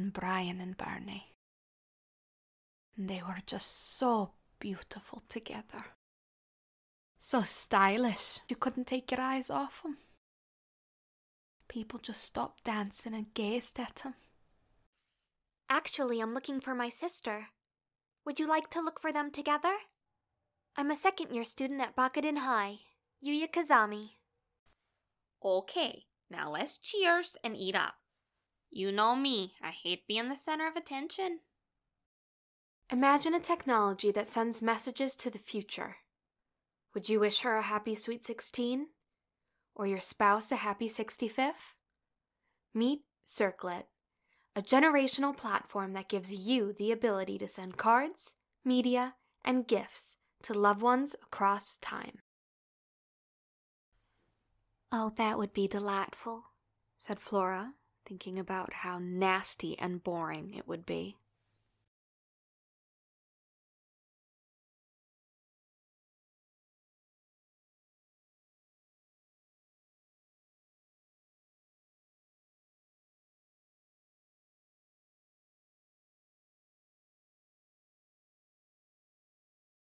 and Brian and Barney. They were just so beautiful together. So stylish, you couldn't take your eyes off them. People just stopped dancing and gazed at him. Actually, I'm looking for my sister. Would you like to look for them together? I'm a second year student at Bakuden High, Yuya Kazami. Okay, now let's cheers and eat up. You know me, I hate being the center of attention. Imagine a technology that sends messages to the future. Would you wish her a happy sweet 16? Or your spouse a happy 65th? Meet Circlet, a generational platform that gives you the ability to send cards, media, and gifts to loved ones across time. Oh, that would be delightful, said Flora, thinking about how nasty and boring it would be.